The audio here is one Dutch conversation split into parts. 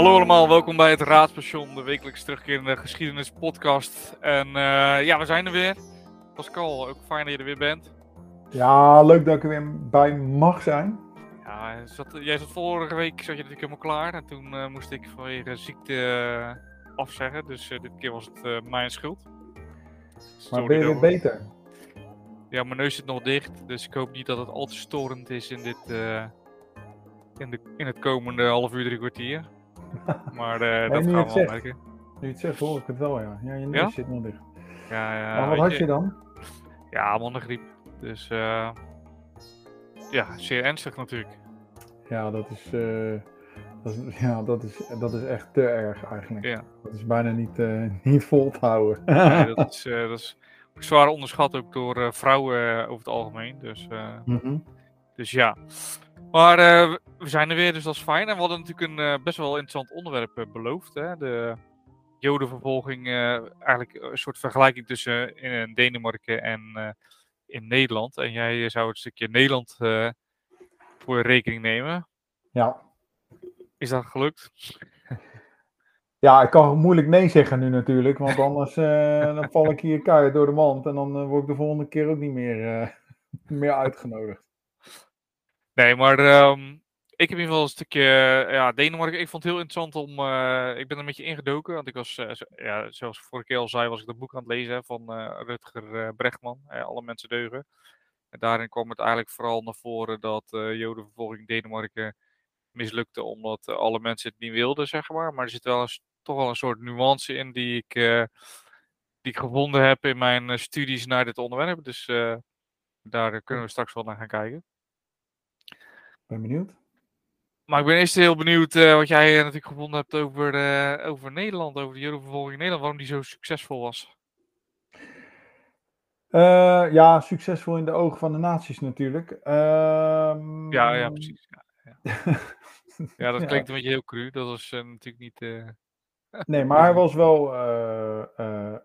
Hallo allemaal, welkom bij het Raadspension, de wekelijks terugkerende geschiedenispodcast. En uh, ja, we zijn er weer. Pascal, ook fijn dat je er weer bent. Ja, leuk dat ik er weer bij mag zijn. Ja, zat, jij zat vorige week zat je natuurlijk helemaal klaar. En toen uh, moest ik vanwege ziekte uh, afzeggen. Dus dit keer was het mijn schuld. Maar ben je weer beter? Ja, mijn neus zit nog dicht. Dus ik hoop niet dat het al te storend is in, dit, in, de, in het komende half uur, drie kwartier. Maar uh, dat gaan we wel merken. Nu het zegt, hoor ik het wel, ja. Ja, je neus ja? zit nog dicht. Ja, ja. Maar wat had je dan? Ja, mondengriep. Dus uh, ja, zeer ernstig natuurlijk. Ja, dat is, uh, dat is, ja, dat is, dat is echt te erg eigenlijk. Ja. Dat is bijna niet, uh, niet vol te houden. nee, dat is, dat is zwaar onderschat ook door vrouwen over het algemeen. Dus, mm -hmm. dus ja. Maar uh, we zijn er weer, dus dat is fijn. En we hadden natuurlijk een uh, best wel interessant onderwerp uh, beloofd. Hè? De jodenvervolging, eigenlijk een soort vergelijking tussen in Denemarken en in Nederland. En jij zou het stukje Nederland voor rekening nemen. Ja. Is dat gelukt? Ja, ik kan moeilijk nee zeggen nu natuurlijk, want anders dan val ik hier keihard door de mand en dan word ik de volgende keer ook niet meer, meer uitgenodigd. Nee, maar um, ik heb in ieder geval een stukje ja, Denemarken. Ik vond het heel interessant om. Uh, ik ben er een beetje ingedoken. Want ik was, uh, ja, zoals ik vorige keer al zei, was ik dat boek aan het lezen van Rutger Brechtman. Alle mensen deugen. En daarin kwam het eigenlijk vooral naar voren dat Jodenvervolging in Denemarken mislukte. Omdat alle mensen het niet wilden, zeg maar. Maar er zit wel een, toch wel een soort nuance in die ik, die ik gevonden heb in mijn studies naar dit onderwerp. Dus daar kunnen we straks wel naar gaan kijken ben benieuwd. Maar ik ben eerst heel benieuwd uh, wat jij natuurlijk gevonden hebt over, uh, over Nederland, over de Jodenvervolging in Nederland, waarom die zo succesvol was. Uh, ja, succesvol in de ogen van de naties natuurlijk. Ehm, ja, ja, precies. Ja, ja. ja dat klinkt ja. een beetje heel cru. Dat was natuurlijk niet. nee, maar hij was wel,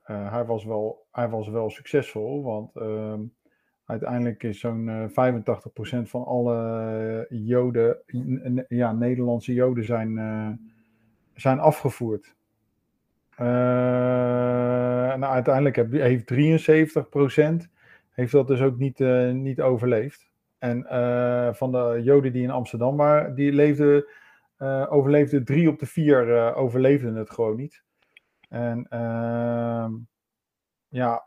hij was wel, hij was wel succesvol, want ehm, Uiteindelijk is zo'n uh, eh, 85% van alle Joden, ja, Nederlandse Joden zijn, uh, zijn afgevoerd. Uh, nou, uiteindelijk heeft 73% heeft dat dus ook niet, niet overleefd. En van de Joden die in Amsterdam waren, die leefden, overleefden drie op de vier overleefden het gewoon niet. En ehm, ja,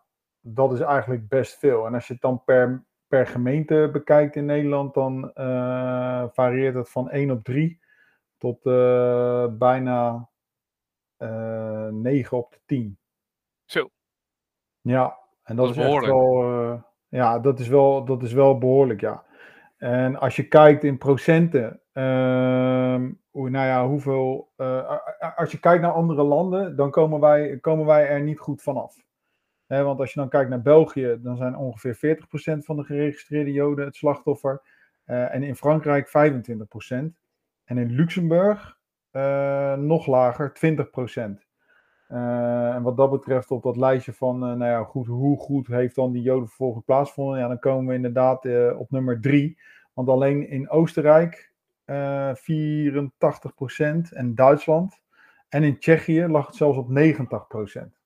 dat is eigenlijk best veel. En als je het dan per, per gemeente bekijkt in Nederland, dan uh, varieert het van 1 op 3 tot uh, bijna uh, eh, 9 op de 10. Zo. Ja, en dat, dat is, is echt wel, ja, dat is wel, dat is wel behoorlijk, ja. En als je kijkt in procenten, ehm, nou ja, hoeveel, als je kijkt naar andere landen, dan komen wij, komen wij er niet goed vanaf want als je dan kijkt naar België, dan zijn ongeveer 40% van de geregistreerde Joden het slachtoffer. Uh, en in Frankrijk 25%. En in Luxemburg uh, nog lager, 20%. Uh, eh, en wat dat betreft op dat lijstje van, nou ja, goed, hoe goed heeft dan die Jodenvervolging plaatsgevonden? Ja, dan komen we inderdaad op nummer 3. Want alleen in Oostenrijk 84% en Duitsland en in Tsjechië lag het zelfs op 90%.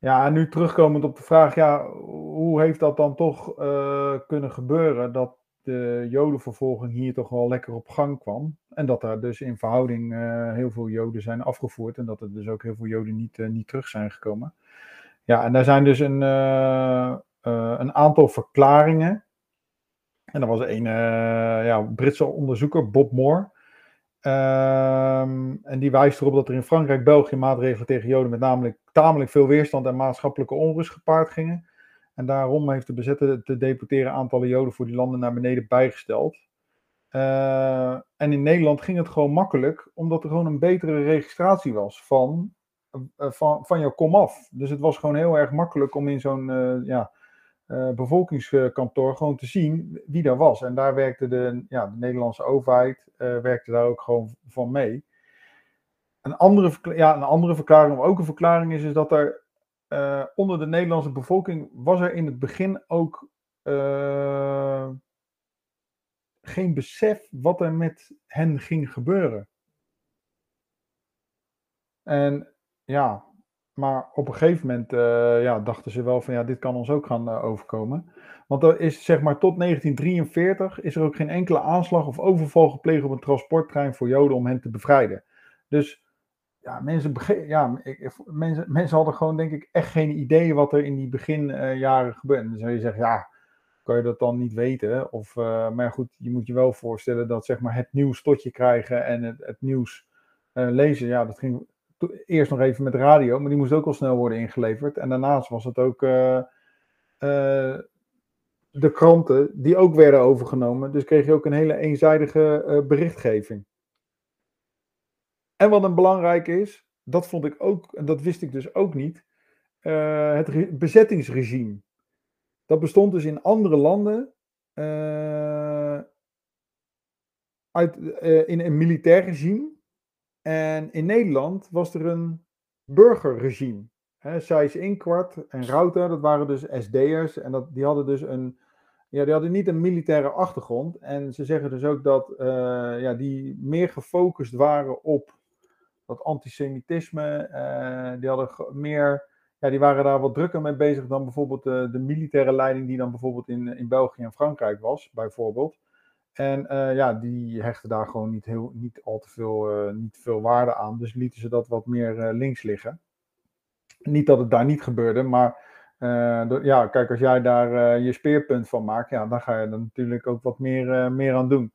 Ja, en nu terugkomend op de vraag, ja, hoe heeft dat dan toch uh, kunnen gebeuren dat de jodenvervolging hier toch wel lekker op gang kwam? En dat daar dus in verhouding uh, heel veel joden zijn afgevoerd en dat er dus ook heel veel joden niet, uh, niet terug zijn gekomen. Ja, en daar zijn dus een, een aantal verklaringen. En er was een ja, Britse onderzoeker, Bob Moore. Um, en die wijst erop dat er in Frankrijk, België maatregelen tegen Joden met namelijk tamelijk veel weerstand en maatschappelijke onrust gepaard gingen. En daarom heeft de bezette te deporteren aantallen Joden voor die landen naar beneden bijgesteld. Uh, en in Nederland ging het gewoon makkelijk, omdat er gewoon een betere registratie was van, uh, van, van jouw komaf. Dus het was gewoon heel erg makkelijk om in zo'n uh, ja, bevolkingskantoor gewoon te zien wie daar was. En daar werkte de, ja, de Nederlandse overheid werkte daar ook gewoon van mee. Een andere, ja, een andere verklaring, of ook een verklaring is, is dat er uh, onder de Nederlandse bevolking was er in het begin ook uh, geen besef wat er met hen ging gebeuren. En ja, maar op een gegeven moment uh, ja, dachten ze wel van ja, dit kan ons ook gaan uh, overkomen. Want er is zeg maar tot 1943 is er ook geen enkele aanslag of overval gepleegd op een transporttrein voor Joden om hen te bevrijden. Dus ja, mensen, ja, ik, mensen, mensen hadden gewoon denk ik echt geen idee wat er in die beginjaren uh, gebeurde. Dan zou je zeggen, ja, kan je dat dan niet weten? Of, maar goed, je moet je wel voorstellen dat zeg maar, het nieuws tot je krijgen en het, het nieuws lezen, ja, dat ging eerst nog even met radio, maar die moest ook al snel worden ingeleverd. En daarnaast was het ook uh, de kranten die ook werden overgenomen. Dus kreeg je ook een hele eenzijdige berichtgeving. En wat een belangrijk is, dat vond ik ook, en dat wist ik dus ook niet, het bezettingsregime. Dat bestond dus in andere landen in een militair regime. En in Nederland was er een burgerregime. Zijs Inkwart en Rauter, dat waren dus SD'ers. En dat, die hadden dus een. Ja, die hadden niet een militaire achtergrond. En ze zeggen dus ook dat uh, ja, die meer gefocust waren op dat antisemitisme. die hadden meer ja, die waren daar wat drukker mee bezig dan bijvoorbeeld de militaire leiding die dan bijvoorbeeld in, in België en Frankrijk was, bijvoorbeeld. En uh, ja, die hechten daar gewoon niet, heel, niet al te veel, uh, niet veel waarde aan. Dus lieten ze dat wat meer uh, links liggen. Niet dat het daar niet gebeurde, maar ja, kijk, als jij daar je speerpunt van maakt, ja, dan ga je er natuurlijk ook wat meer, meer aan doen.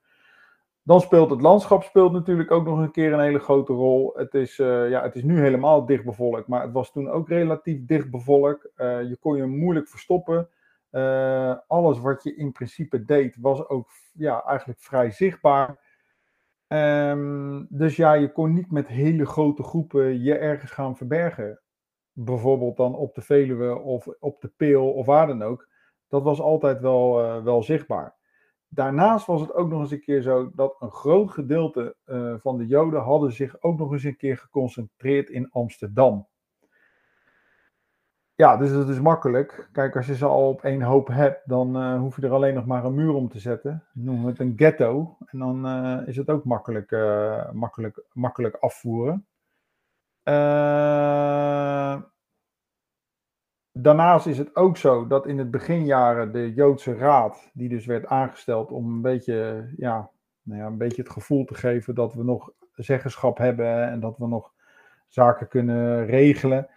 Dan speelt het landschap speelt natuurlijk ook nog een keer een hele grote rol. Het is, ja, het is nu helemaal dicht bevolkt, maar het was toen ook relatief dicht bevolkt. Uh, je kon je moeilijk verstoppen. Uh, alles wat je in principe deed was ook ja, eigenlijk vrij zichtbaar. Um, dus ja, je kon niet met hele grote groepen je ergens gaan verbergen. Bijvoorbeeld dan op de Veluwe of op de Peel of waar dan ook. Dat was altijd wel, wel zichtbaar. Daarnaast was het ook nog eens een keer zo dat een groot gedeelte uh, van de Joden hadden zich ook nog eens een keer geconcentreerd in Amsterdam. Ja, dus dat is makkelijk. Kijk, als je ze al op één hoop hebt, dan uh, hoef je er alleen nog maar een muur om te zetten. Noemen we het een ghetto. En dan uh, is het ook makkelijk, makkelijk, makkelijk afvoeren. Daarnaast is het ook zo dat in het beginjaren de Joodse Raad, die dus werd aangesteld om een beetje, ja, nou ja, een beetje het gevoel te geven dat we nog zeggenschap hebben en dat we nog zaken kunnen regelen,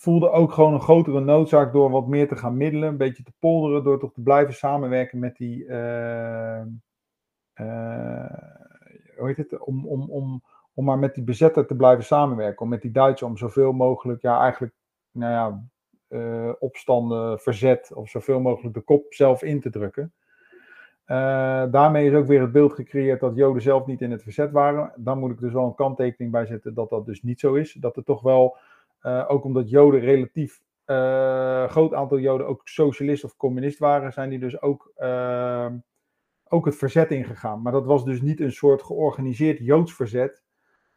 voelde ook gewoon een grotere noodzaak door wat meer te gaan middelen, een beetje te polderen, door toch te blijven samenwerken met die, uh, uh, hoe heet het, om, om, om, om maar met die bezetter te blijven samenwerken, om met die Duitsers om zoveel mogelijk, ja, eigenlijk, nou ja, uh, opstanden, verzet of zoveel mogelijk de kop zelf in te drukken. Daarmee is ook weer het beeld gecreëerd dat Joden zelf niet in het verzet waren. Dan moet ik dus wel een kanttekening bij zetten dat dat dus niet zo is. Dat er toch wel, ook omdat Joden relatief groot aantal Joden ook socialist of communist waren, zijn die dus ook, ook het verzet ingegaan. Maar dat was dus niet een soort georganiseerd Joods verzet,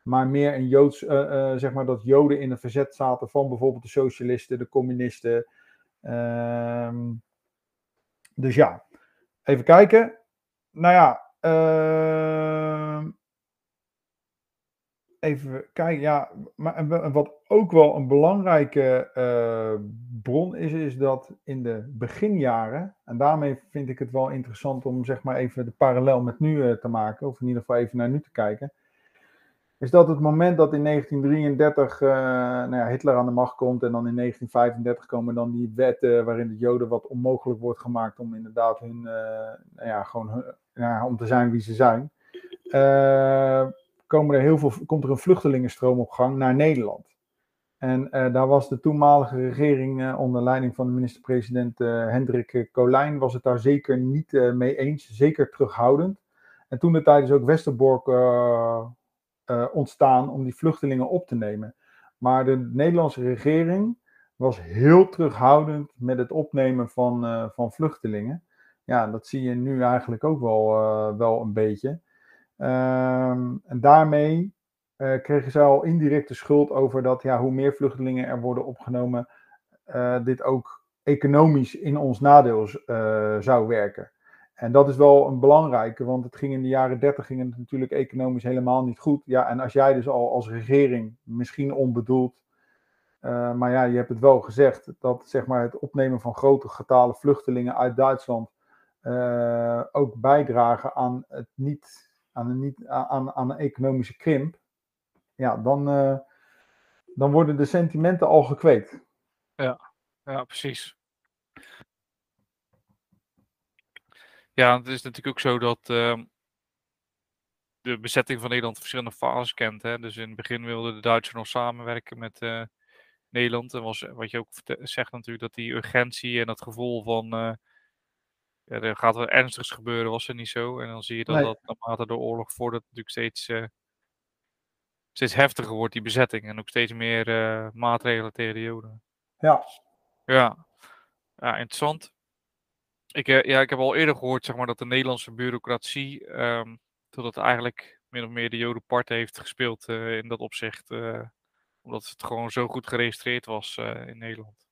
maar meer een Joods, uh, zeg maar dat Joden in het verzet zaten van bijvoorbeeld de socialisten, de communisten. Uh, dus ja, even kijken. Nou ja, ehm, even kijken. Ja, maar wat ook wel een belangrijke uh, bron is, is dat in de beginjaren, en daarmee vind ik het wel interessant om zeg maar even de parallel met nu te maken, of in ieder geval even naar nu te kijken is dat het moment dat in 1933 uh, nou ja, Hitler aan de macht komt en dan in 1935 komen dan die wetten waarin de Joden wat onmogelijk wordt gemaakt om inderdaad hun, nou ja, gewoon uh, om te zijn wie ze zijn, eh, komen er heel veel, komt er een vluchtelingenstroom op gang naar Nederland. En daar was de toenmalige regering onder leiding van de minister-president Hendrik Colijn, was het daar zeker niet mee eens, zeker terughoudend. En toen de tijd is ook Westerbork ontstaan om die vluchtelingen op te nemen. Maar de Nederlandse regering was heel terughoudend met het opnemen van, van vluchtelingen. Ja, dat zie je nu eigenlijk ook wel, wel een beetje. Um, en daarmee kregen ze al indirect de schuld over dat ja, hoe meer vluchtelingen er worden opgenomen, dit ook economisch in ons nadeel zou werken. En dat is wel een belangrijke, want het ging in de jaren 30 ging het natuurlijk economisch helemaal niet goed. Ja, en als jij dus al als regering, misschien onbedoeld, uh, maar ja, je hebt het wel gezegd, dat zeg maar, het opnemen van grote getalen vluchtelingen uit Duitsland uh, ook bijdragen aan, het niet, aan, een, niet, aan, aan een economische krimp. Ja, dan, uh, dan worden de sentimenten al gekweekt. Ja, ja precies. Ja, het is natuurlijk ook zo dat uh, de bezetting van Nederland verschillende fases kent. Hè? Dus in het begin wilden de Duitsers nog samenwerken met uh, Nederland. En was, wat je ook zegt natuurlijk, dat die urgentie en dat gevoel van... Ja, er gaat wat ernstigs gebeuren, was er niet zo. En dan zie je dat nee. dat naarmate de oorlog voordat natuurlijk steeds, steeds heftiger wordt, die bezetting. En ook steeds meer maatregelen tegen de Joden. Ja. Ja. Ja, interessant. Ik, uh, ja, ik heb al eerder gehoord zeg maar, dat de Nederlandse bureaucratie, um, dat het eigenlijk min of meer de Joden part heeft gespeeld uh, in dat opzicht. Omdat het gewoon zo goed geregistreerd was in Nederland.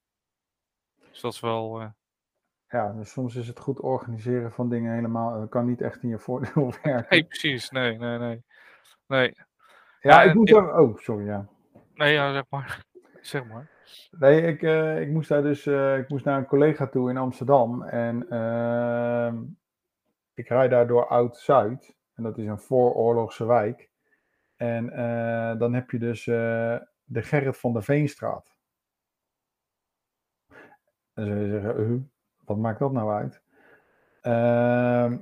Dus dat is wel. Ja, dus soms is het goed organiseren van dingen helemaal. kan niet echt in je voordeel werken. Nee, precies. Nee, nee, nee. nee. Ja, ik moet er. Oh, sorry, ja. Nee, ja, zeg maar. Zeg maar. Nee, ik, uh, ik moest daar dus, uh, ik moest naar een collega toe in Amsterdam. En uh, ik rijd daar door Oud-Zuid. En dat is een vooroorlogse wijk. En eh, dan heb je dus de Gerrit van der Veenstraat. En je zeggen, wat maakt dat nou uit? Ehm,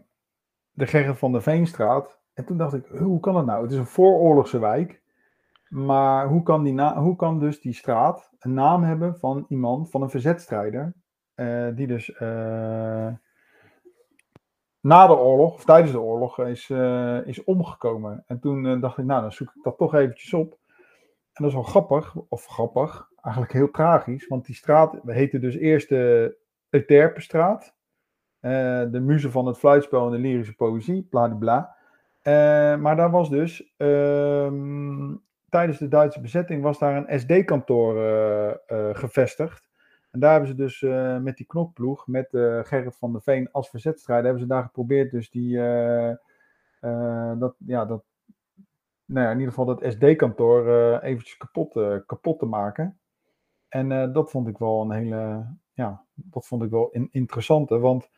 de Gerrit van der Veenstraat. En toen dacht ik, hoe kan dat nou? Het is een vooroorlogse wijk. Maar hoe kan, die hoe kan dus die straat een naam hebben van iemand, van een verzetstrijder, uh, die dus uh, na de oorlog, of tijdens de oorlog, is, uh, is omgekomen. En toen dacht ik, nou, dan zoek ik dat toch eventjes op. En dat is wel grappig, of grappig, eigenlijk heel tragisch, want die straat heette dus eerst de Euterpenstraat. de muze van het fluitspel en de lyrische poëzie, bla bla. Maar daar was dus ehm, tijdens de Duitse bezetting was daar een SD-kantoor uh, uh, gevestigd. En daar hebben ze dus met die knokploeg, met Gerrit van der Veen als verzetstrijder, hebben ze daar geprobeerd dus die, dat, ja, dat, nou ja, in ieder geval dat SD-kantoor eventjes kapot, kapot te maken. En dat vond ik wel een hele, ja, dat vond ik wel een interessante, want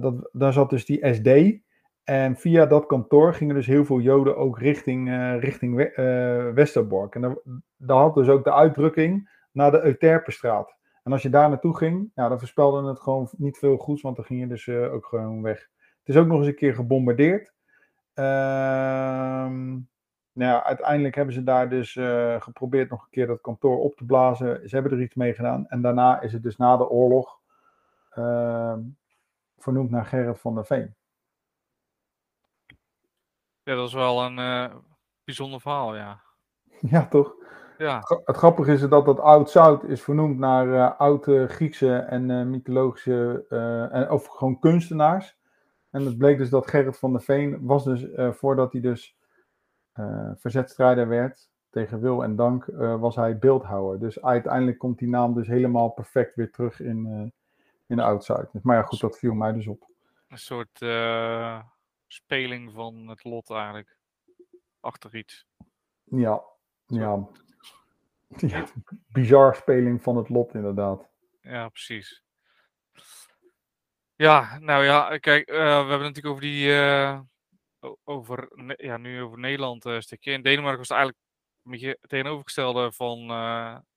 dat, daar zat dus die SD, en via dat kantoor gingen dus heel veel Joden ook richting, uh, richting uh, Westerbork. En daar, had dus ook de uitdrukking naar de Euterpenstraat. En als je daar naartoe ging, ja, dan voorspelde het gewoon niet veel goeds, want dan ging je dus uh, ook gewoon weg. Het is ook nog eens een keer gebombardeerd. Ehm, nou uiteindelijk hebben ze daar dus geprobeerd nog een keer dat kantoor op te blazen. Ze hebben er iets mee gedaan. En daarna is het dus na de oorlog ehm, vernoemd naar Gerrit van der Veen. Ja, dat is wel een uh, bijzonder verhaal, ja. Ja, toch? Ja. Het grappige is dat dat Oud-Zout is vernoemd naar uh, oude Griekse en uh, mythologische, en, of gewoon kunstenaars. En het bleek dus dat Gerrit van der Veen was dus, voordat hij dus verzetstrijder werd, tegen wil en dank, was hij beeldhouwer. Dus uiteindelijk komt die naam dus helemaal perfect weer terug in, in de Oud-Zuid. Maar ja, goed, dat viel mij dus op. Een soort speling van het lot eigenlijk. Achter iets. Ja, ja. ja. Bizar speling van het lot inderdaad. Ja, precies. Ja, nou ja, kijk, uh, we hebben natuurlijk over die, uh, over, ja, nu over Nederland uh, stukje. In Denemarken was het eigenlijk een beetje het tegenovergestelde van,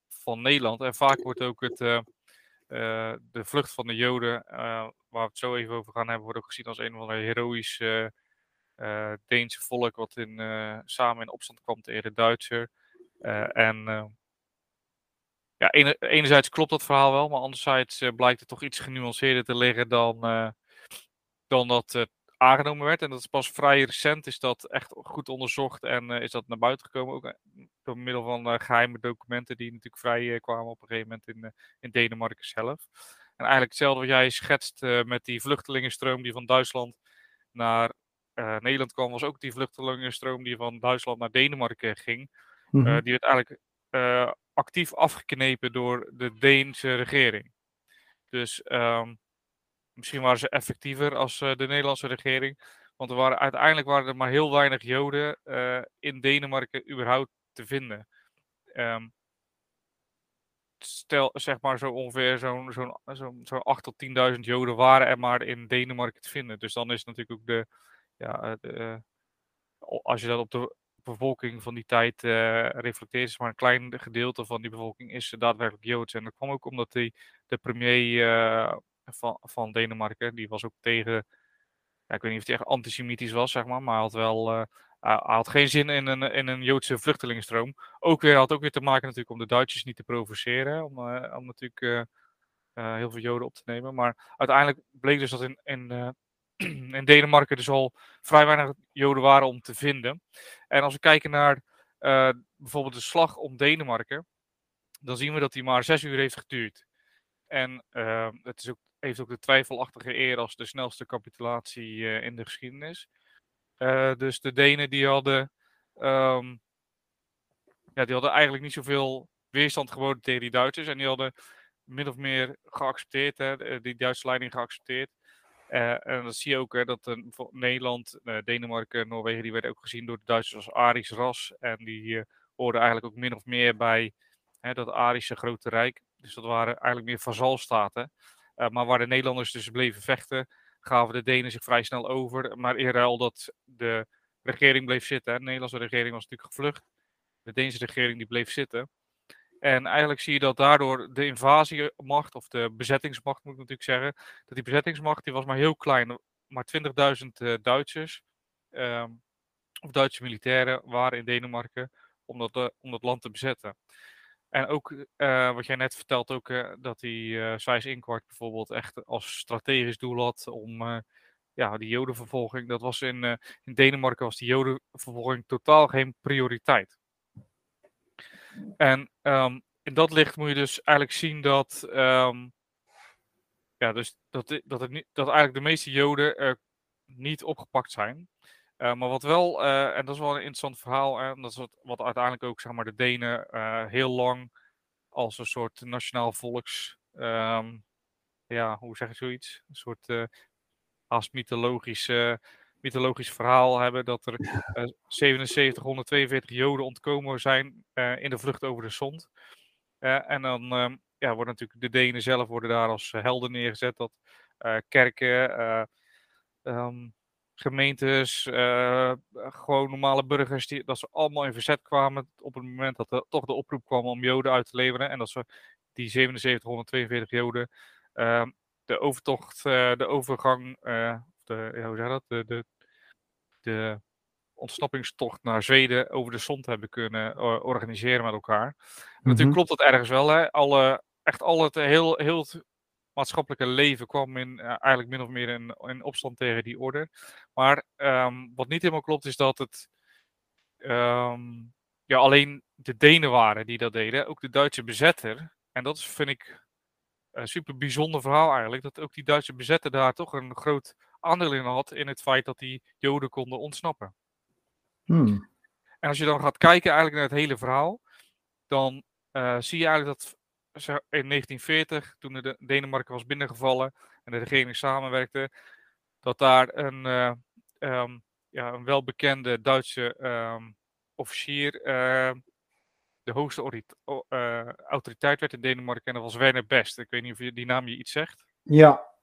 van Nederland. En vaak wordt ook het, de vlucht van de Joden waar we het zo even over gaan hebben, wordt ook gezien als een van de heroïsch uh, Deense volk wat in, uh, samen in opstand kwam tegen de Duitser. En ja, ene, enerzijds klopt dat verhaal wel, maar anderzijds blijkt het toch iets genuanceerder te liggen dan, dan dat aangenomen werd. En dat is pas vrij recent, is dat echt goed onderzocht en is dat naar buiten gekomen. Ook door middel van geheime documenten die natuurlijk vrij kwamen op een gegeven moment in, in Denemarken zelf. En eigenlijk hetzelfde wat jij schetst met die vluchtelingenstroom die van Duitsland naar uh, Nederland kwam, was ook die vluchtelingenstroom die van Duitsland naar Denemarken ging. Mm -hmm. uh, die werd eigenlijk actief afgeknepen door de Deense regering. Dus um, misschien waren ze effectiever als de Nederlandse regering. Want er waren, uiteindelijk waren er maar heel weinig Joden in Denemarken überhaupt te vinden. Um, stel, zeg maar zo ongeveer zo'n zo'n zo'n zo 8 tot 10.000 Joden waren er maar in Denemarken te vinden. Dus dan is natuurlijk ook de, ja, de, eh, als je dat op de bevolking van die tijd uh, reflecteert, is maar een klein gedeelte van die bevolking is daadwerkelijk Joods. En dat kwam ook omdat die, de premier van, van Denemarken, die was ook tegen, ja, ik weet niet of hij echt antisemitisch was, zeg maar, maar had wel hij had geen zin in een, in een Joodse vluchtelingenstroom. Ook weer, had ook weer te maken natuurlijk om de Duitsers niet te provoceren. Om, uh, om natuurlijk uh, uh, heel veel Joden op te nemen. Maar uiteindelijk bleek dus dat in, in, Denemarken dus al vrij weinig Joden waren om te vinden. En als we kijken naar bijvoorbeeld de slag om Denemarken. Dan zien we dat die maar zes uur heeft geduurd. En het is ook, heeft ook de twijfelachtige eer als de snelste capitulatie in de geschiedenis. Uh, dus de Denen die hadden, um, ja, die hadden eigenlijk niet zoveel weerstand geboden tegen die Duitsers. En die hadden min of meer geaccepteerd, hè, die Duitse leiding geaccepteerd. Uh, en dat zie je ook, hè, dat uh, Nederland, Denemarken, Noorwegen, die werden ook gezien door de Duitsers als Arisch ras. En die hoorden eigenlijk ook min of meer bij hè, dat Arische grote rijk. Dus dat waren eigenlijk meer vazalstaten. maar waar de Nederlanders dus bleven vechten, gaven de Denen zich vrij snel over. Maar in ruil dat de regering bleef zitten. De Nederlandse regering was natuurlijk gevlucht. De Deense regering die bleef zitten. En eigenlijk zie je dat daardoor de invasiemacht, of de bezettingsmacht moet ik natuurlijk zeggen, dat die bezettingsmacht die was maar heel klein. Maar 20.000 uh, eh, Duitsers, um, of Duitse militairen, waren in Denemarken om dat, uh, om dat land te bezetten. En ook uh, wat jij net vertelt, ook uh, dat die uh, Sijs Inkwart bijvoorbeeld echt als strategisch doel had om ja, die jodenvervolging. Dat was in, in Denemarken was die jodenvervolging totaal geen prioriteit. En um, in dat licht moet je dus eigenlijk zien dat, um, ja, dus dat, dat, het dat eigenlijk de meeste joden niet opgepakt zijn. Uh, maar wat wel, uh, en dat is wel een interessant verhaal, en dat is wat, wat, uiteindelijk ook zeg maar, de Denen uh, heel lang als een soort nationaal volks, um, ja, hoe zeg je zoiets? Een soort haast mythologisch, mythologisch verhaal hebben dat er 7742 Joden ontkomen zijn in de vlucht over de Zond. en dan um, ja, worden natuurlijk de Denen zelf worden daar als helden neergezet, dat kerken. Um, gemeentes, uh, gewoon normale burgers, die, dat ze allemaal in verzet kwamen op het moment dat er toch de oproep kwam om Joden uit te leveren. En dat ze die 7742 Joden uh, de overtocht, uh, de overgang, de, ja, hoe zeg dat, de, de, de ontsnappingstocht naar Zweden over de Zond hebben kunnen organiseren met elkaar. Mm -hmm. Natuurlijk klopt dat ergens wel, hè? Alle, echt al het heel, heel maatschappelijke leven kwam in, uh, eigenlijk min of meer in, in, opstand tegen die orde. Maar um, wat niet helemaal klopt is dat het um, ja, alleen de Denen waren die dat deden. Ook de Duitse bezetter. En dat is, vind ik een super bijzonder verhaal eigenlijk. Dat ook die Duitse bezetter daar toch een groot aandeel in had. In het feit dat die Joden konden ontsnappen. Hmm. En als je dan gaat kijken eigenlijk naar het hele verhaal. Dan uh, zie je eigenlijk dat in 1940, toen de Denemarken was binnengevallen en de regering samenwerkte, dat daar een, uh, um, ja, een welbekende Duitse um, officier uh, de hoogste uh, autoriteit werd in Denemarken en dat was Werner Best. Ik weet niet of je die naam je iets zegt. Ja.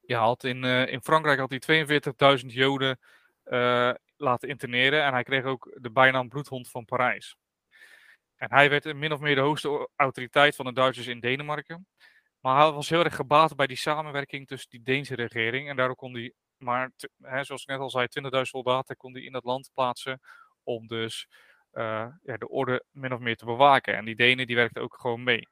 Ja, had in, in Frankrijk had hij 42.000 Joden laten interneren en hij kreeg ook de bijnaam bloedhond van Parijs. En hij werd min of meer de hoogste autoriteit van de Duitsers in Denemarken. Maar hij was heel erg gebaat bij die samenwerking tussen die Deense regering. En daardoor kon hij, maar hè, zoals ik net al zei, 20.000 soldaten kon hij in dat land plaatsen. Om dus uh, ja, de orde min of meer te bewaken. En die Denen die werkten ook gewoon mee.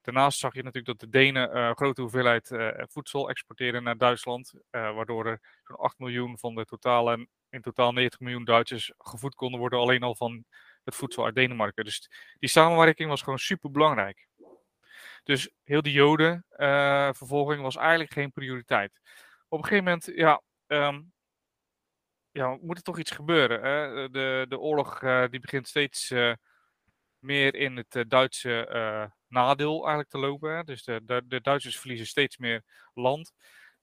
Daarnaast zag je natuurlijk dat de Denen uh, grote hoeveelheid uh, voedsel exporteerden naar Duitsland. waardoor er zo'n 8 miljoen van de totale, in totaal 90 miljoen Duitsers gevoed konden worden. Alleen al van het voedsel uit Denemarken. Dus die samenwerking was gewoon super belangrijk. Dus heel die Joden-vervolging uh, was eigenlijk geen prioriteit. Op een gegeven moment, ja, um, ja moet er toch iets gebeuren. Hè? De, de oorlog uh, die begint steeds uh, meer in het Duitse nadeel eigenlijk te lopen. Dus de, de, de, Duitsers verliezen steeds meer land.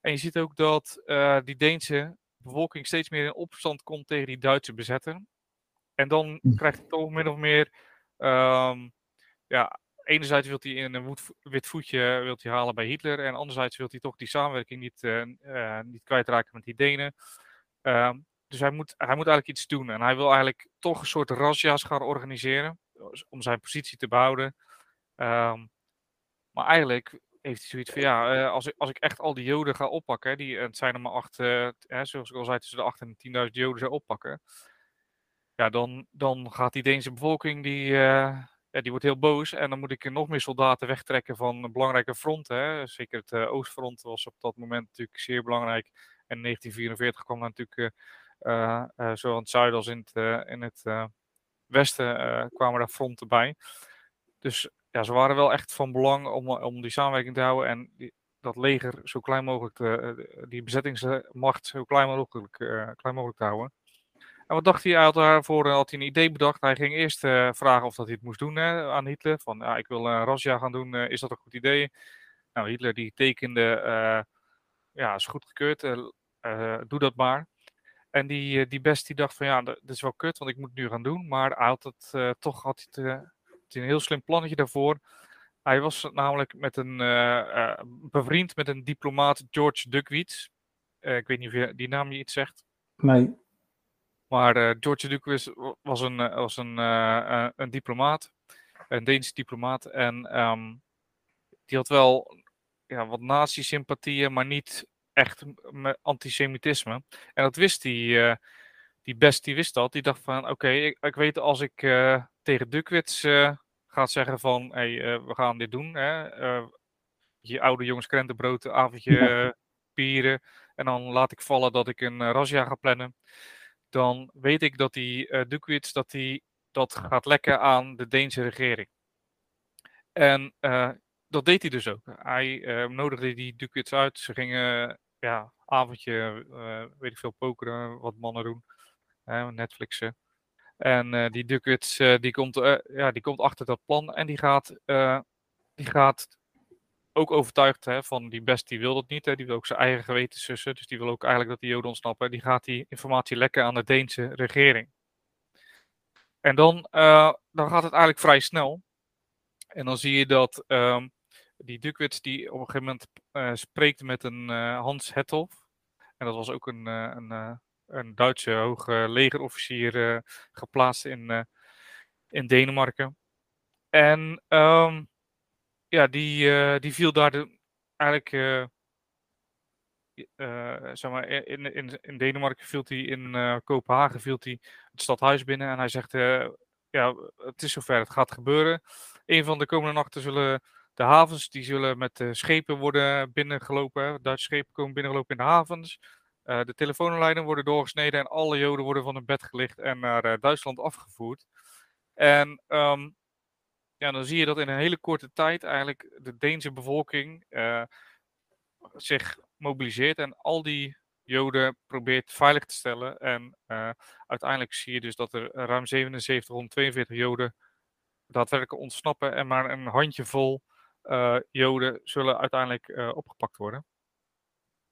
En je ziet ook dat die Deense bevolking steeds meer in opstand komt tegen die Duitse bezetter. En dan hm. krijgt het toch min of meer. Um, ja, enerzijds wil hij in een wit voetje wilt hij halen bij Hitler. En anderzijds wil hij toch die samenwerking niet, uh, niet kwijtraken met die Denen. Um, dus hij moet, hij moet eigenlijk iets doen. En hij wil eigenlijk toch een soort razzia's gaan organiseren. Om zijn positie te behouden. Um, maar eigenlijk heeft hij zoiets van ja, uh, als, ik, als ik echt al die Joden ga oppakken. Die, het zijn er maar acht, uh, zoals ik al zei, tussen de 8 en 10.000 Joden zou oppakken ja, dan, dan gaat die Deense bevolking, die, ja, die wordt heel boos. En dan moet ik nog meer soldaten wegtrekken van belangrijke fronten. Hè. Zeker het uh, Oostfront was op dat moment natuurlijk zeer belangrijk. En in 1944 kwam er natuurlijk uh, zowel het zuiden als in het, in het westen kwamen daar fronten bij. Dus ja, ze waren wel echt van belang om, om die samenwerking te houden. En dat leger zo klein mogelijk, die bezettingsmacht zo klein mogelijk, klein mogelijk te houden. En wat dacht hij? Hij daarvoor had hij een idee bedacht. Hij ging eerst uh, vragen of dat hij het moest doen aan Hitler. Van ja, ik wil een razzia gaan doen. Uh, is dat een goed idee? Nou, Hitler die tekende, uh, ja, is goedgekeurd. doe dat maar. En die, die best die dacht van ja, dat is wel kut, want ik moet het nu gaan doen. Maar hij had het, toch had hij een heel slim plannetje daarvoor. Hij was namelijk met een bevriend met een diplomaat, George Duckwitz. ik weet niet of je die naam je iets zegt. Nee. Maar uh, George Duquis was een, eh, was een, uh, een diplomaat, een Deense diplomaat. En um, die had wel ja, wat nazi-sympathieën, maar niet echt antisemitisme. En dat wist die, uh, die best, die wist dat. Die dacht van, oké, okay, ik, ik, weet als ik tegen Dukwits ga zeggen van, hey, we gaan dit doen. Hè? je oude jongens krentenbrood, avondje ja. pieren. En dan laat ik vallen dat ik een razzia ga plannen dan weet ik dat die uh, Dukwits dat, die, dat gaat lekken aan de Deense regering. En uh, dat deed hij dus ook. Hij uh, nodigde die Dukwits uit. Ze gingen ja, avondje, weet ik veel, pokeren, wat mannen doen. Netflixen. En die Dukwits die komt, ja, die komt achter dat plan en die gaat, die gaat ook overtuigd hè, van die best, die wil dat niet. Hè, die wil ook zijn eigen geweten sussen. Dus die wil ook eigenlijk dat die Joden ontsnappen. Die gaat die informatie lekken aan de Deense regering. En dan, uh, dan gaat het eigenlijk vrij snel. En dan zie je dat um, die Dukwits die op een gegeven moment uh, spreekt met een uh, Hans Hethoff. En dat was ook een, een, een Duitse hoge legerofficier geplaatst in, in Denemarken. En um, ja, die, uh, die viel daar de, eigenlijk, uh, uh, zeg maar, in, in, in Denemarken viel hij, in Kopenhagen viel hij het stadhuis binnen en hij zegt, ja, het is zover, het gaat gebeuren. Een van de komende nachten zullen de havens, die zullen met schepen worden binnengelopen, Duitse schepen komen binnengelopen in de havens. de telefoonlijnen worden doorgesneden en alle Joden worden van hun bed gelicht en naar Duitsland afgevoerd. En um, ja, dan zie je dat in een hele korte tijd eigenlijk de Deense bevolking uh, zich mobiliseert en al die Joden probeert veilig te stellen. En uh, uiteindelijk zie je dus dat er ruim 7742 Joden daadwerkelijk ontsnappen en maar een handjevol uh, Joden zullen uiteindelijk opgepakt worden.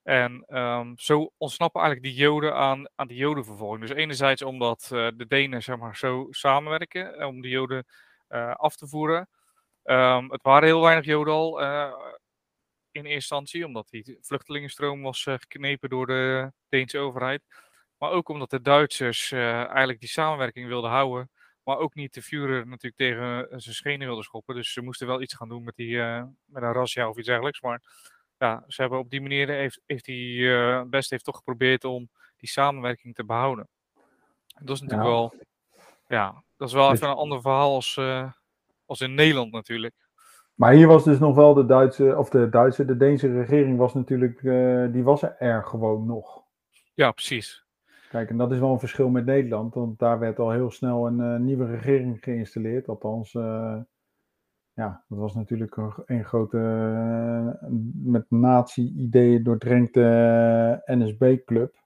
En um, zo ontsnappen eigenlijk die Joden aan, aan die Jodenvervolging. Dus enerzijds omdat de Denen zeg maar, zo samenwerken om de Joden eh, af te voeren. Um, het waren heel weinig Joden al eh, in eerste instantie, omdat die vluchtelingenstroom was eh, geknepen door de Deense overheid. Maar ook omdat de Duitsers eigenlijk die samenwerking wilden houden. Maar ook niet de Führer natuurlijk tegen zijn schenen wilden schoppen. Dus ze moesten wel iets gaan doen met, die, met een razzia of iets dergelijks. Maar ja, ze hebben op die manier, heeft, heeft die uh, best heeft toch geprobeerd om die samenwerking te behouden. Dat is natuurlijk wel ja, dat is wel dus even een ander verhaal als, uh, als in Nederland natuurlijk. Maar hier was dus nog wel de Duitse, of de Duitse, de Deense regering was natuurlijk, uh, die was er gewoon nog. Ja, precies. Kijk, en dat is wel een verschil met Nederland, want daar werd al heel snel een uh, nieuwe regering geïnstalleerd. Althans, ja, dat was natuurlijk een, grote, met nazi-ideeën doordrenkte NSB-club.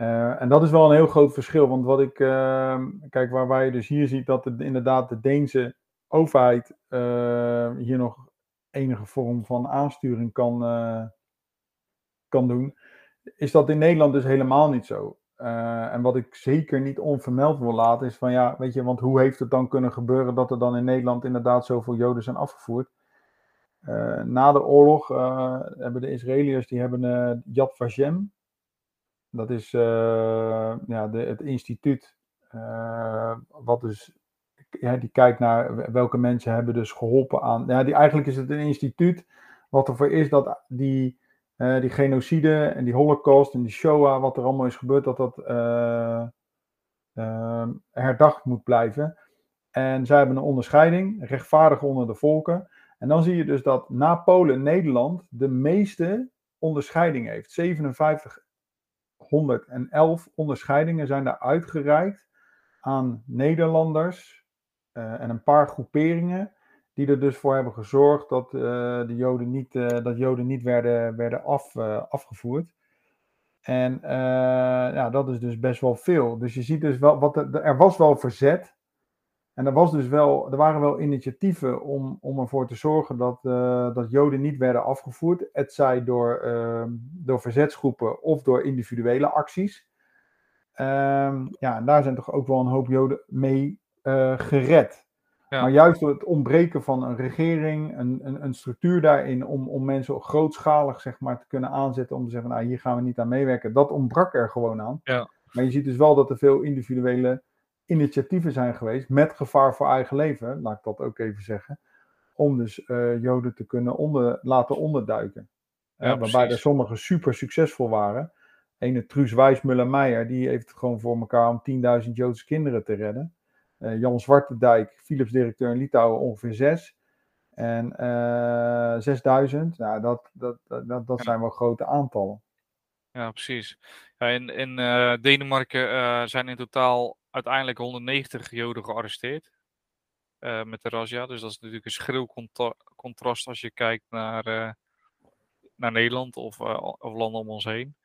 Uh, en dat is wel een heel groot verschil. Want wat ik. Uh, kijk, waar, waar je dus hier ziet dat het inderdaad de Deense overheid uh, hier nog enige vorm van aansturing kan, kan doen. Is dat in Nederland dus helemaal niet zo. en wat ik zeker niet onvermeld wil laten is van ja, weet je, want hoe heeft het dan kunnen gebeuren dat er dan in Nederland inderdaad zoveel Joden zijn afgevoerd? na de oorlog hebben de Israëliërs die hebben Yad Vashem, dat is uh, ja, de, het instituut uh, wat dus ja, die kijkt naar welke mensen hebben dus geholpen aan. Ja, die, eigenlijk is het een instituut wat ervoor is dat die, uh, die genocide en die holocaust en die Shoah, wat er allemaal is gebeurd, dat dat herdacht moet blijven. En zij hebben een onderscheiding, rechtvaardig onder de volken. En dan zie je dus dat na Polen Nederland de meeste onderscheiding heeft. 57 111 onderscheidingen zijn daar uitgereikt aan Nederlanders uh, en een paar groeperingen die er dus voor hebben gezorgd dat, uh, de Joden niet, uh, dat Joden niet werden, werden af, afgevoerd. En ja, dat is dus best wel veel. Dus je ziet dus wel, wat er, er was wel verzet en er, was dus wel, er waren wel initiatieven om, om ervoor te zorgen dat, uh, dat Joden niet werden afgevoerd. Het zij door, uh, door verzetsgroepen of door individuele acties. Um, ja, en daar zijn toch ook wel een hoop Joden mee uh, gered. Ja. Maar juist door het ontbreken van een regering, een, een, een, structuur daarin om, om mensen grootschalig zeg maar, te kunnen aanzetten om te zeggen, nou hier gaan we niet aan meewerken, dat ontbrak er gewoon aan. Ja. Maar je ziet dus wel dat er veel individuele initiatieven zijn geweest met gevaar voor eigen leven, laat ik dat ook even zeggen, om dus uh, Joden te kunnen onder, laten onderduiken. Ja, uh, waarbij er sommigen super succesvol waren. Ene Truus Wijsmuller-Meijer, die heeft het gewoon voor elkaar om 10.000 Joodse kinderen te redden. Uh, Jan Zwartendijk, Philips directeur in Litouwen, ongeveer 6. En 6000, nou, dat, dat, dat, dat zijn wel grote aantallen. Ja, precies. Ja, in in Denemarken zijn in totaal uiteindelijk 190 Joden gearresteerd. Uh, met de Razia. Dus dat is natuurlijk een schril contrast als je kijkt naar, uh, naar Nederland of, uh, of landen om ons heen.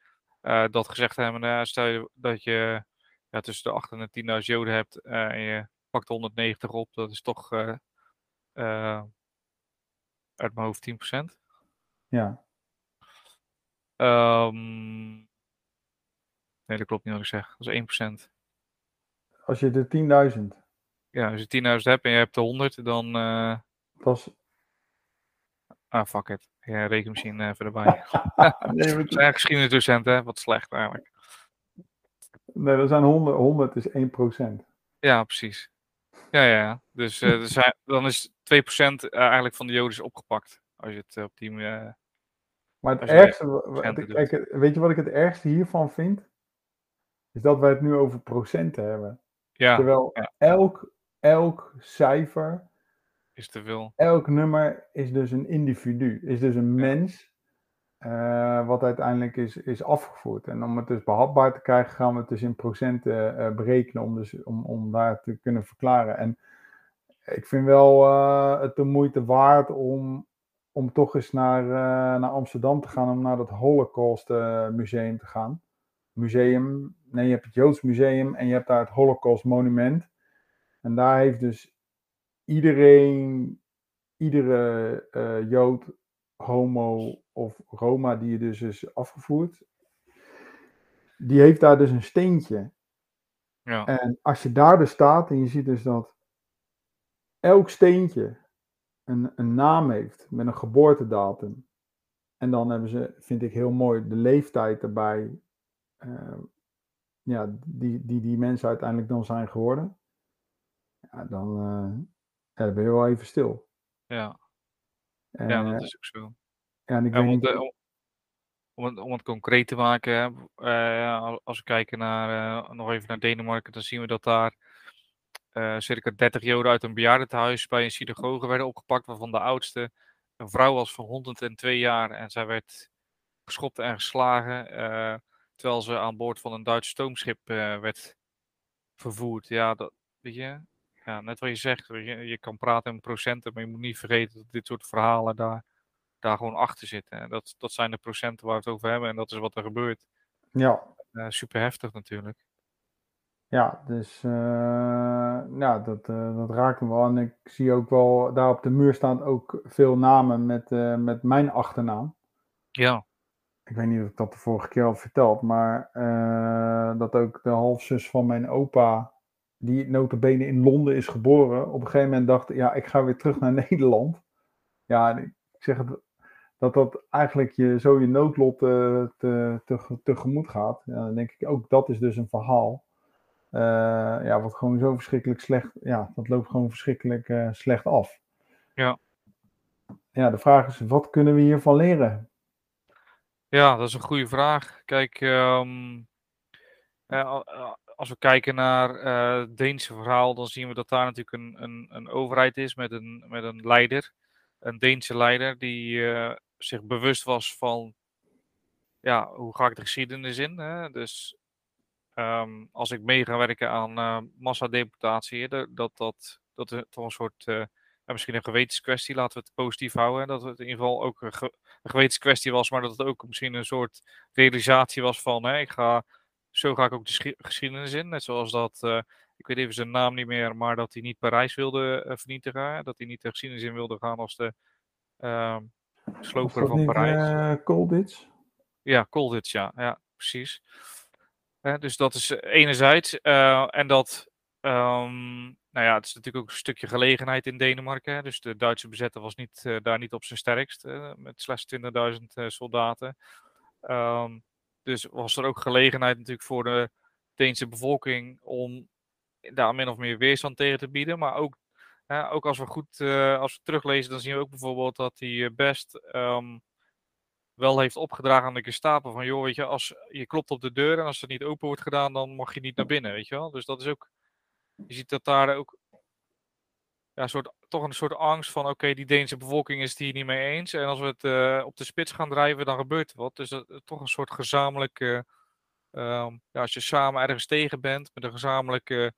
dat gezegd hebben, stel je dat je ja, tussen de 8 en de 10.000 Joden hebt en je pakt 190 op, dat is toch uit mijn hoofd 10%. Ja. Um, nee, dat klopt niet wat ik zeg. Dat is 1%. Als je de 10.000. Ja, als je 10.000 hebt en je hebt de 100, dan. Uh... Dat is... Ah, fuck it. Ja, rekenmachine even erbij. nee, we zijn geschiedenisdocenten, hè? Wat slecht eigenlijk. Nee, dat zijn 100, 100 is 1%. Ja, precies. Ja, ja. Dus uh, er zijn, dan is 2% uh, eigenlijk van de Joden opgepakt. Als je het op die. Uh, maar het ergste, weet je wat ik het ergste hiervan vind? Is dat wij het nu over procenten hebben. Ja, Terwijl ja. Elk, elk cijfer, is te veel. elk nummer is dus een individu, is dus een mens, uh, wat uiteindelijk is, is afgevoerd. En om het dus behapbaar te krijgen, gaan we het dus in procenten uh, berekenen om, dus, om, om daar te kunnen verklaren. En ik vind wel uh, het de moeite waard om, om toch eens naar, naar Amsterdam te gaan, om naar dat Holocaust Museum te gaan. Museum nee, je hebt het Joods Museum en je hebt daar het Holocaust Monument. En daar heeft dus iedereen, iedere uh, Jood, homo of Roma die je dus is afgevoerd, die heeft daar dus een steentje. Ja. En als je daar dus staat en je ziet dus dat elk steentje een, een naam heeft met een geboortedatum. En dan hebben ze, vind ik heel mooi, de leeftijd erbij. Uh, ja, die, die die mensen uiteindelijk dan zijn geworden, ja, dan, uh, ja, dan ben je wel even stil. Ja, en, ja dat is ook zo. Ja, en ik weet niet... uh, om, het, om het concreet te maken, uh, als we kijken naar, nog even naar Denemarken, dan zien we dat daar circa 30 Joden uit een bejaardentehuis bij een synagoge werden opgepakt, waarvan de oudste een vrouw was van 102 jaar en zij werd geschopt en geslagen terwijl ze aan boord van een Duits stoomschip uh, werd vervoerd. Ja, dat, weet je, ja, net wat je zegt, je, je kan praten in procenten, maar je moet niet vergeten dat dit soort verhalen daar, daar gewoon achter zitten. En dat, dat zijn de procenten waar we het over hebben en dat is wat er gebeurt. Ja. super heftig natuurlijk. Ja, dus uh, ja, dat, uh, dat raakt me wel. En ik zie ook wel, daar op de muur staan ook veel namen met, uh, met mijn achternaam. Ja. Ik weet niet of ik dat de vorige keer al verteld, maar dat ook de halfzus van mijn opa, die notabene in Londen is geboren, op een gegeven moment dacht, ja, ik ga weer terug naar Nederland. Ja, ik zeg het, dat dat eigenlijk je, zo je noodlot te, te, te, tegemoet gaat. Ja, dan denk ik ook, dat is dus een verhaal uh, ja, wat gewoon zo verschrikkelijk slecht, ja, dat loopt gewoon verschrikkelijk uh, slecht af. Ja. Ja, de vraag is, wat kunnen we hiervan leren? Ja, dat is een goede vraag. Kijk, um, uh, als we kijken naar het Deense verhaal, dan zien we dat daar natuurlijk een, een, een overheid is met een, met een leider, een Deense leider, die zich bewust was van, ja, hoe ga ik de geschiedenis in? Hè? Dus Ehm, als ik mee ga werken aan massadeportatie, dat, dat, dat, dat een soort, misschien een gewetenskwestie, laten we het positief houden. Dat het in ieder geval ook een, ge een gewetenskwestie was, maar dat het ook misschien een soort realisatie was van, hè, ik ga, zo ga ik ook de geschiedenis in. Net zoals dat, uh, ik weet even zijn naam niet meer, maar dat hij niet Parijs wilde vernietigen. Dat hij niet de geschiedenis in wilde gaan als de ehm, sloper van Parijs. Colditz? Ja, Colditz, ja. ja, precies dus dat is eh, enerzijds. Uh, en dat, um, nou ja, het is natuurlijk ook een stukje gelegenheid in Denemarken. Hè? Dus de Duitse bezetter was niet, uh, daar niet op zijn sterkst, met slechts 20.000 soldaten. Um, dus was er ook gelegenheid natuurlijk voor de Deense bevolking om daar min of meer weerstand tegen te bieden. Maar ook, ook als we goed als we teruglezen, dan zien we ook bijvoorbeeld dat hij best um, wel heeft opgedragen aan de Gestapo van, joh, weet je, als je klopt op de deur en als het niet open wordt gedaan, dan mag je niet naar binnen, weet je wel. Dus dat is ook, je ziet dat daar ook, ja, soort, toch een soort angst van, oké, die Deense bevolking is het hier niet mee eens. En als we het uh, op de spits gaan drijven, dan gebeurt er wat. Dus dat, toch een soort gezamenlijke, uh, ja, als je samen ergens tegen bent, met een gezamenlijke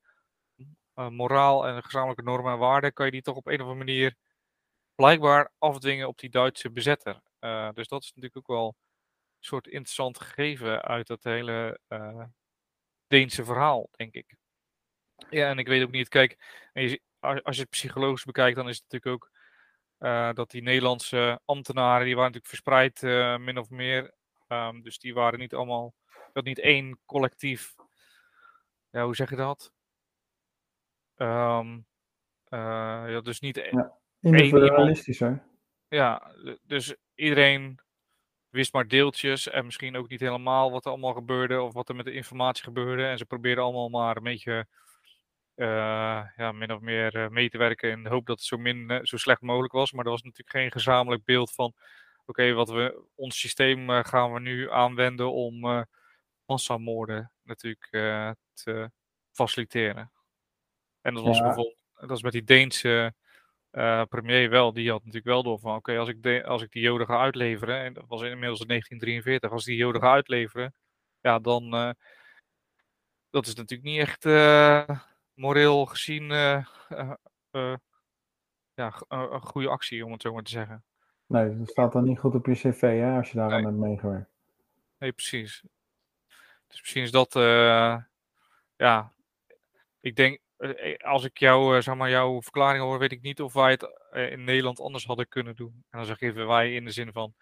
moraal en een gezamenlijke normen en waarden, kan je die toch op een of andere manier blijkbaar afdwingen op die Duitse bezetter. Dus dat is natuurlijk ook wel een soort interessant gegeven uit dat hele uh, Deense verhaal, denk ik. Ja, en ik weet ook niet, kijk, als je het psychologisch bekijkt, dan is het natuurlijk ook uh, dat die Nederlandse ambtenaren, die waren natuurlijk verspreid, min of meer. Um, dus die waren niet allemaal, dat niet één collectief, ja, hoe zeg je dat? Um, ja, dus niet e-, ja, individualistisch, hè? Ja, dus iedereen wist maar deeltjes en misschien ook niet helemaal wat er allemaal gebeurde of wat er met de informatie gebeurde. En ze probeerden allemaal maar een beetje uh, ja, min of meer uh, mee te werken in de hoop dat het zo, min, uh, zo slecht mogelijk was. Maar er was natuurlijk geen gezamenlijk beeld van, oké, okay, wat we, ons systeem gaan we nu aanwenden om massamoorden natuurlijk te faciliteren. En dat was ja. bijvoorbeeld, dat is met die Deense uh, premier wel, die had natuurlijk wel door van, oké, als, ik de, als ik die joden ga uitleveren, en dat was inmiddels in 1943, als die joden ga uitleveren, ja, dan, uh, dat is natuurlijk niet echt uh, moreel gezien ja, een goede actie, om het zo maar te zeggen. Nee, dat staat dan niet goed op je cv, hè, als je daar aan hebt meegewerkt. Nee, precies. Dus misschien is dat, ja, ik denk, eh, eh, als ik jou, eh, zeg maar, jouw verklaring hoor, weet ik niet of wij het in Nederland anders hadden kunnen doen. En dan zeg ik even wij in de zin van,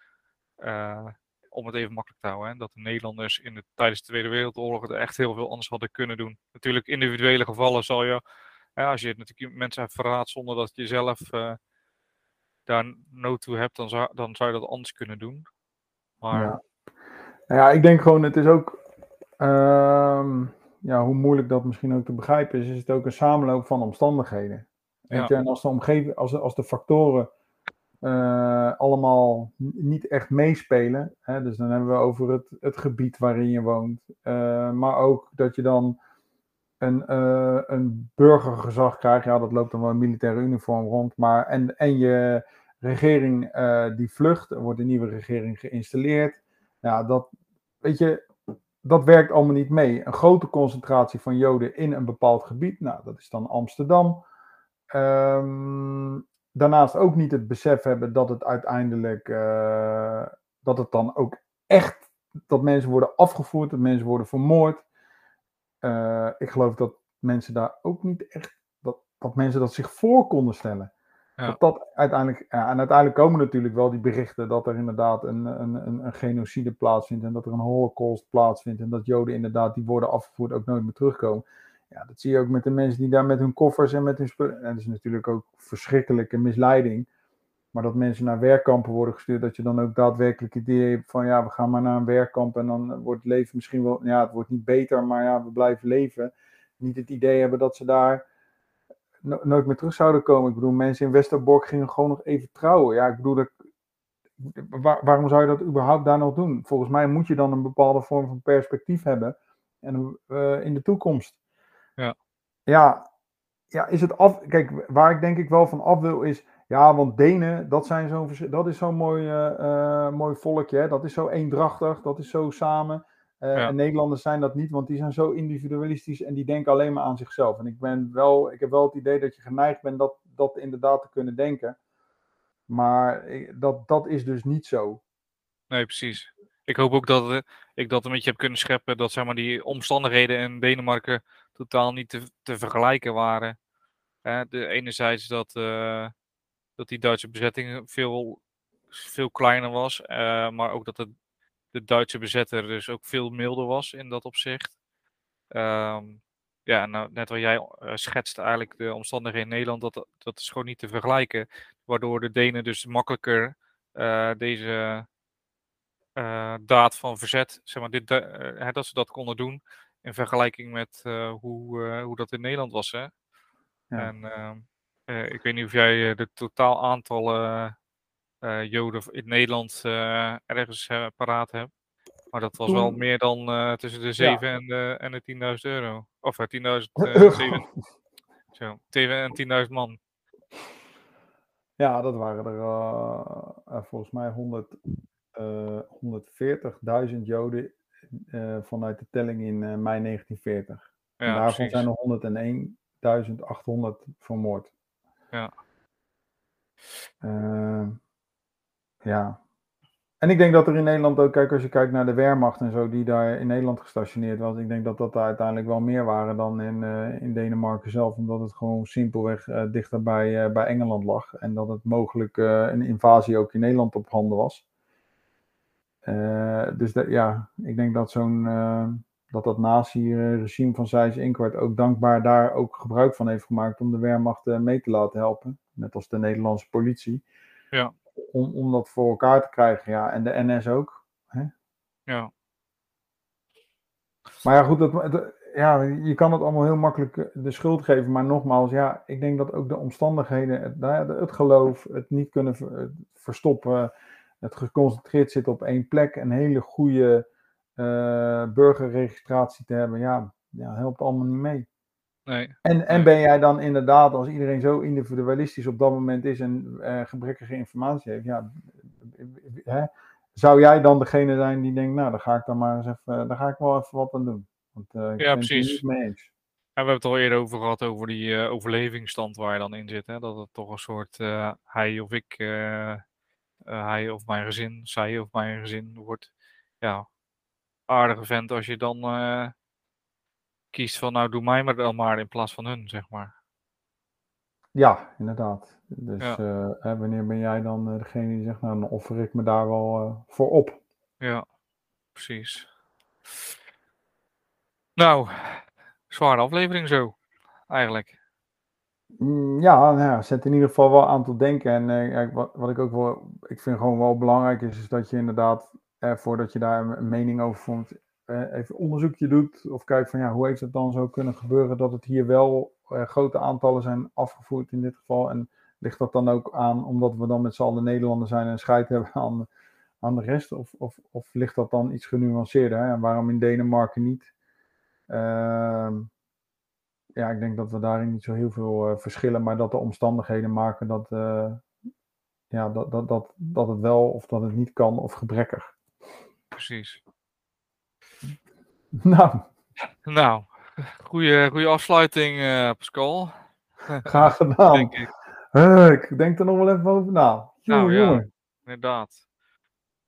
uh, om het even makkelijk te houden, hè, dat de Nederlanders in de, tijdens de Tweede Wereldoorlog er echt heel veel anders hadden kunnen doen. Natuurlijk, individuele gevallen zal je, als je natuurlijk mensen verraadt zonder dat je zelf uh, daar nood toe hebt, dan zou, dan zou je dat anders kunnen doen. Maar... Ja. Nou ja, ik denk gewoon, het is ook. Uh ja, hoe moeilijk dat misschien ook te begrijpen is, is het ook een samenloop van omstandigheden. Ja. En als de omgeving, als als de factoren uh, allemaal niet echt meespelen, hè, dus dan hebben we over het, het gebied waarin je woont, uh, maar ook dat je dan een, uh, een burgergezag krijgt, ja, dat loopt dan wel een militaire uniform rond, maar en, en je regering die vlucht, er wordt een nieuwe regering geïnstalleerd. Ja, dat, weet je, dat werkt allemaal niet mee. Een grote concentratie van Joden in een bepaald gebied, nou, dat is dan Amsterdam. Um, daarnaast ook niet het besef hebben dat het uiteindelijk, uh, dat het dan ook echt dat mensen worden afgevoerd, dat mensen worden vermoord. Uh, ik geloof dat mensen daar ook niet echt, dat, dat mensen dat zich voor konden stellen. Ja. Dat dat uiteindelijk, ja, en uiteindelijk komen natuurlijk wel die berichten dat er inderdaad een, een, een, een, genocide plaatsvindt en dat er een holocaust plaatsvindt en dat Joden inderdaad die worden afgevoerd ook nooit meer terugkomen. Ja, dat zie je ook met de mensen die daar met hun koffers en met hun spullen. En dat is natuurlijk ook verschrikkelijke misleiding. Maar dat mensen naar werkkampen worden gestuurd, dat je dan ook daadwerkelijk idee hebt van ja, we gaan maar naar een werkkamp en dan wordt het leven misschien wel, ja, het wordt niet beter, maar ja, we blijven leven. Niet het idee hebben dat ze daar nooit meer terug zouden komen. Ik bedoel, mensen in Westerbork gingen gewoon nog even trouwen. Ja, ik bedoel, dat, waarom zou je dat überhaupt daar nog doen? Volgens mij moet je dan een bepaalde vorm van perspectief hebben en, uh, in de toekomst. Ja. Ja, ja, is het af. Kijk, waar ik denk ik wel van af wil is. Ja, want Denen, dat, zijn zo, dat is zo'n mooi, uh, mooi volkje. Hè? Dat is zo eendrachtig, dat is zo samen. Uh, En Nederlanders zijn dat niet, want die zijn zo individualistisch en die denken alleen maar aan zichzelf. En ik, ben wel, ik heb wel het idee dat je geneigd bent dat, dat inderdaad te kunnen denken. Maar dat, dat is dus niet zo. Nee, precies. Ik hoop ook dat ik dat een beetje heb kunnen scheppen dat zeg maar, die omstandigheden in Denemarken totaal niet te, te vergelijken waren. de enerzijds dat, uh, dat die Duitse bezetting veel, veel kleiner was, uh, maar ook dat het, de Duitse bezetter dus ook veel milder was in dat opzicht. Um, ja, nou, net wat jij uh, schetst eigenlijk de omstandigheden in Nederland, dat, dat is gewoon niet te vergelijken. Waardoor de Denen dus makkelijker deze daad van verzet, zeg maar, dit, dat ze dat konden doen in vergelijking met uh, hoe, uh, hoe dat in Nederland was. Hè? Ja. En uh, ik weet niet of jij de totaal aantallen Joden in Nederland ergens paraat hebt. Maar dat was wel meer dan tussen de 7 ja. en de, en de 10.000 euro. Of 10.000 zo, 7 en 10.000 man. Ja, dat waren er volgens mij 140.000 Joden uh, vanuit de telling in uh, mei 1940. Ja, en daarvan precies. zijn er 101.800 vermoord. Ja. Ja. En ik denk dat er in Nederland ook, kijk, als je kijkt naar de Wehrmacht en zo, die daar in Nederland gestationeerd was, ik denk dat dat daar uiteindelijk wel meer waren dan in, in Denemarken zelf, omdat het gewoon simpelweg dichter bij, bij Engeland lag en dat het mogelijk een invasie ook in Nederland op handen was. Uh, dus ja, ik denk dat zo'n uh, dat dat nazi-regime van Zijs Inkwart ook dankbaar daar ook gebruik van heeft gemaakt om de Wehrmacht mee te laten helpen. Net als de Nederlandse politie. Ja. Om, om dat voor elkaar te krijgen, ja. En de NS ook. Hè? Ja. Maar ja, goed, dat, ja, je kan het allemaal heel makkelijk de schuld geven. Maar nogmaals, ja, ik denk dat ook de omstandigheden, het, nou het geloof, het niet kunnen verstoppen het geconcentreerd zit op één plek, een hele goede uh, burgerregistratie te hebben, ja, ja, helpt allemaal niet mee. Nee. En, en ben jij dan inderdaad, als iedereen zo individualistisch op dat moment is en uh, gebrekkige informatie heeft, ja, hè, zou jij dan degene zijn die denkt, nou, dan ga ik dan maar eens even, daar ga ik wel even wat aan doen. Want uh, ik ja, precies. het niet mee eens. We hebben het al eerder over gehad, over die uh, overlevingsstand waar je dan in zit. Hè? Dat het toch een soort hij of ik hij of mijn gezin, zij of mijn gezin wordt ja, aardige vent als je dan uh, kiest van nou doe mij maar dan maar in plaats van hun, zeg maar. Ja, inderdaad. Dus ja. uh, wanneer ben jij dan degene die zegt nou dan offer ik me daar wel voor op. Ja, precies. Nou, zware aflevering zo, eigenlijk. Mm, ja, nou zet in ieder geval wel aan tot denken. En uh, wat, wat ik ook wel, ik vind gewoon wel belangrijk is, is dat je inderdaad, eh, voordat je daar een, mening over vormt, uh, even onderzoekje doet. Of kijkt van ja, hoe heeft het dan zo kunnen gebeuren dat het hier wel uh, grote aantallen zijn afgevoerd in dit geval. En ligt dat dan ook aan omdat we dan met z'n allen Nederlanders zijn en scheid hebben aan, aan de rest? Of, of, of ligt dat dan iets genuanceerder? En waarom in Denemarken niet? Ehm ja, ik denk dat we daarin niet zo heel veel uh, verschillen, maar dat de omstandigheden maken dat, uh, ja, dat, dat, dat, dat het wel of dat het niet kan of gebrekkig. Precies. Nou. Nou, goede, goede afsluiting, uh, Pascal. Graag gedaan. denk ik. ik. denk er nog wel even over na. Nou ja, inderdaad.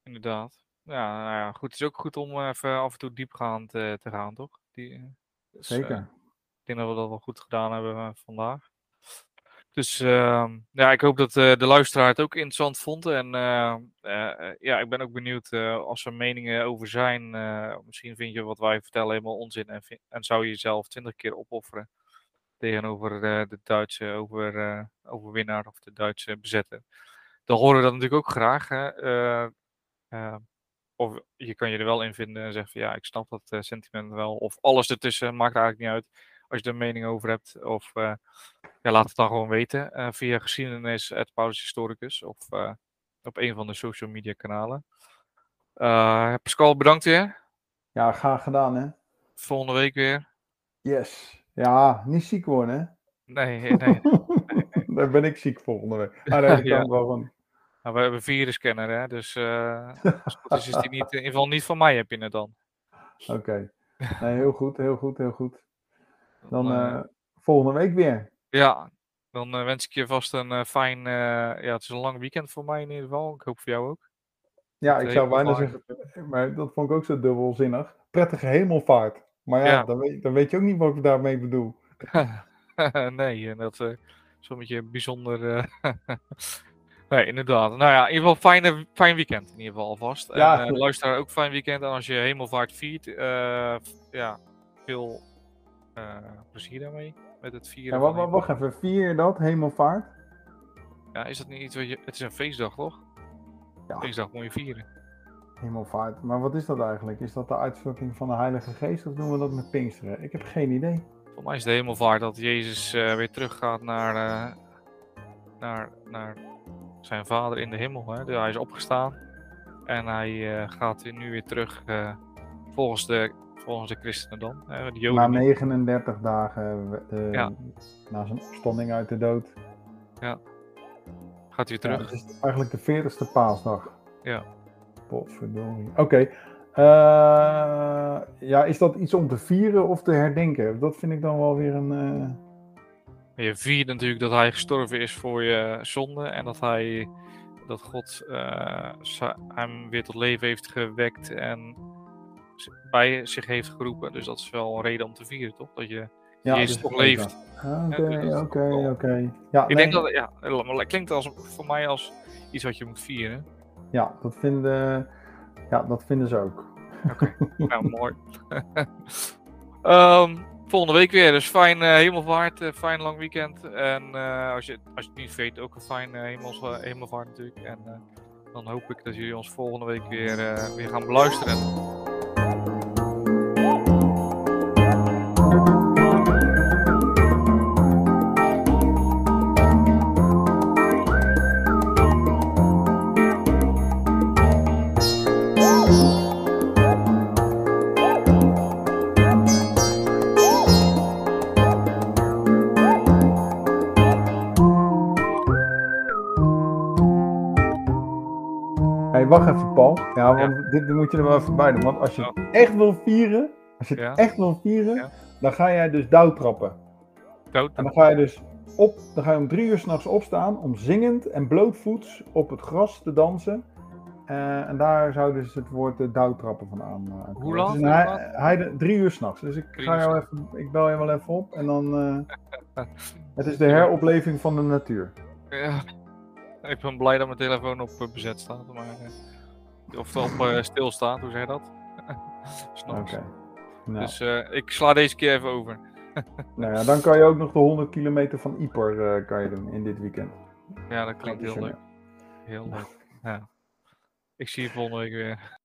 Inderdaad. Ja, nou ja, goed. Het is ook goed om even af en toe diepgaand eh, te gaan, toch? Die, dus, eh, Zeker. Ik denk dat we dat wel goed gedaan hebben eh, vandaag. Dus ehm, ja, ik hoop dat eh, de luisteraar het ook interessant vond. En eh, eh, ja, ik ben ook benieuwd als er meningen over zijn. misschien vind je wat wij vertellen helemaal onzin. En, en zou je jezelf twintig keer opofferen tegenover de Duitse over, overwinnaar of de Duitse bezetter. Dan horen we dat natuurlijk ook graag. Hè? Eh, eh, of je kan je er wel in vinden en zeggen van ja, ik snap dat sentiment wel. Of alles ertussen, maakt eigenlijk niet uit. Als je er een mening over hebt. Of eh, ja, laat het dan gewoon weten. eh, via geschiedenis, Historicus. Of eh, op een van de social media kanalen. Pascal, bedankt weer. Ja, graag gedaan, hè? Volgende week weer. Yes. Ja, niet ziek worden, hè? Nee, nee. Daar ben ik ziek volgende week. Ah, nee, dat Ja. kan wel van. Nou, we hebben een virusscanner, hè. Dus als goed is, is die niet, in ieder geval niet van mij heb je het dan. Oké. Nee, heel goed, heel goed, heel goed. Dan eh, volgende week weer. Ja, dan eh, wens ik je vast een eh, fijn. ja, het is een lang weekend voor mij in ieder geval. Ik hoop voor jou ook. Ja, ik zou bijna zeggen, maar dat vond ik ook zo dubbelzinnig. Prettige hemelvaart. Maar ja, Ja. Dan, weet, dan weet je ook niet wat ik daarmee bedoel. nee, en dat eh, is een beetje bijzonder. nee, inderdaad. Nou ja, in ieder geval fijne, fijn weekend in ieder geval alvast. Ja, en luisteraar ook fijn weekend. En als je hemelvaart viert, ja, veel plezier daarmee. Met het vieren. Ja, wacht, wacht, even, vier je dat, hemelvaart? Ja, is dat niet iets wat je... Het is een feestdag, toch? Ja. Feestdag moet je vieren. Hemelvaart, maar wat is dat eigenlijk? Is dat de uitvloeiing van de Heilige Geest of doen we dat met Pinksteren? Ik heb geen idee. Voor mij is de hemelvaart dat Jezus eh, weer teruggaat naar, eh, naar, naar zijn vader in de hemel. Hè? Dus hij is opgestaan en hij eh, gaat nu weer terug eh, volgens, de, volgens de christenen dan. De Joden Na niet. 39 dagen eh, Ja. na zijn opstanding uit de dood. gaat hij weer Ja, terug. het is eigenlijk de 40ste paasdag. Ja. Potverdorie. Oké. Eh, ja, is dat iets om te vieren of te herdenken? Dat vind ik dan wel weer een... eh, Je viert natuurlijk dat hij gestorven is voor je zonde en dat hij dat God hem weer tot leven heeft gewekt en bij zich heeft geroepen. Dus dat is wel een reden om te vieren, toch? Dat je ja, Jezus dus toch leeft. Ah, Oké, dus- oké, oké. Ik nee, denk dat, ja, het klinkt als, voor mij als iets wat je moet vieren. ja, dat vinden, ja, dat vinden ze ook. Nou, mooi. Ehm, volgende week weer, dus fijn eh, hemelvaart, eh, fijn lang weekend. En eh, als, je, als je het niet weet, ook een fijn hemels, hemelvaart natuurlijk. En dan hoop ik dat jullie ons volgende week weer, weer gaan beluisteren. Dit, moet je er wel even bij doen. Want als je het echt wil vieren, als je het Ja. echt wil vieren, Ja. dan ga jij dus douwtrappen. Dood. En dan ga je dus op, dan ga je om drie uur s'nachts opstaan om zingend en blootvoets op het gras te dansen. Eh, en daar zou dus het woord uh, douwtrappen van aan. Uh, uitkomen. Hoe laat? heide- drie uur s'nachts. Dus ik, Drie ga jou even, ik bel je wel even op en dan. eh, het is de heropleving van de natuur. Ja. Ik ben blij dat mijn telefoon op eh, bezet staat. Maar, eh, of op eh, stil staat, hoe zeg je dat? Oké. S'nachts. Nou, Dus eh, ik sla deze keer even over. nou ja, dan kan je ook nog de 100 kilometer van Ieper eh, kan je doen in dit weekend. Ja, dat klinkt heel leuk. Heel leuk. Ja. Ik zie je volgende week weer.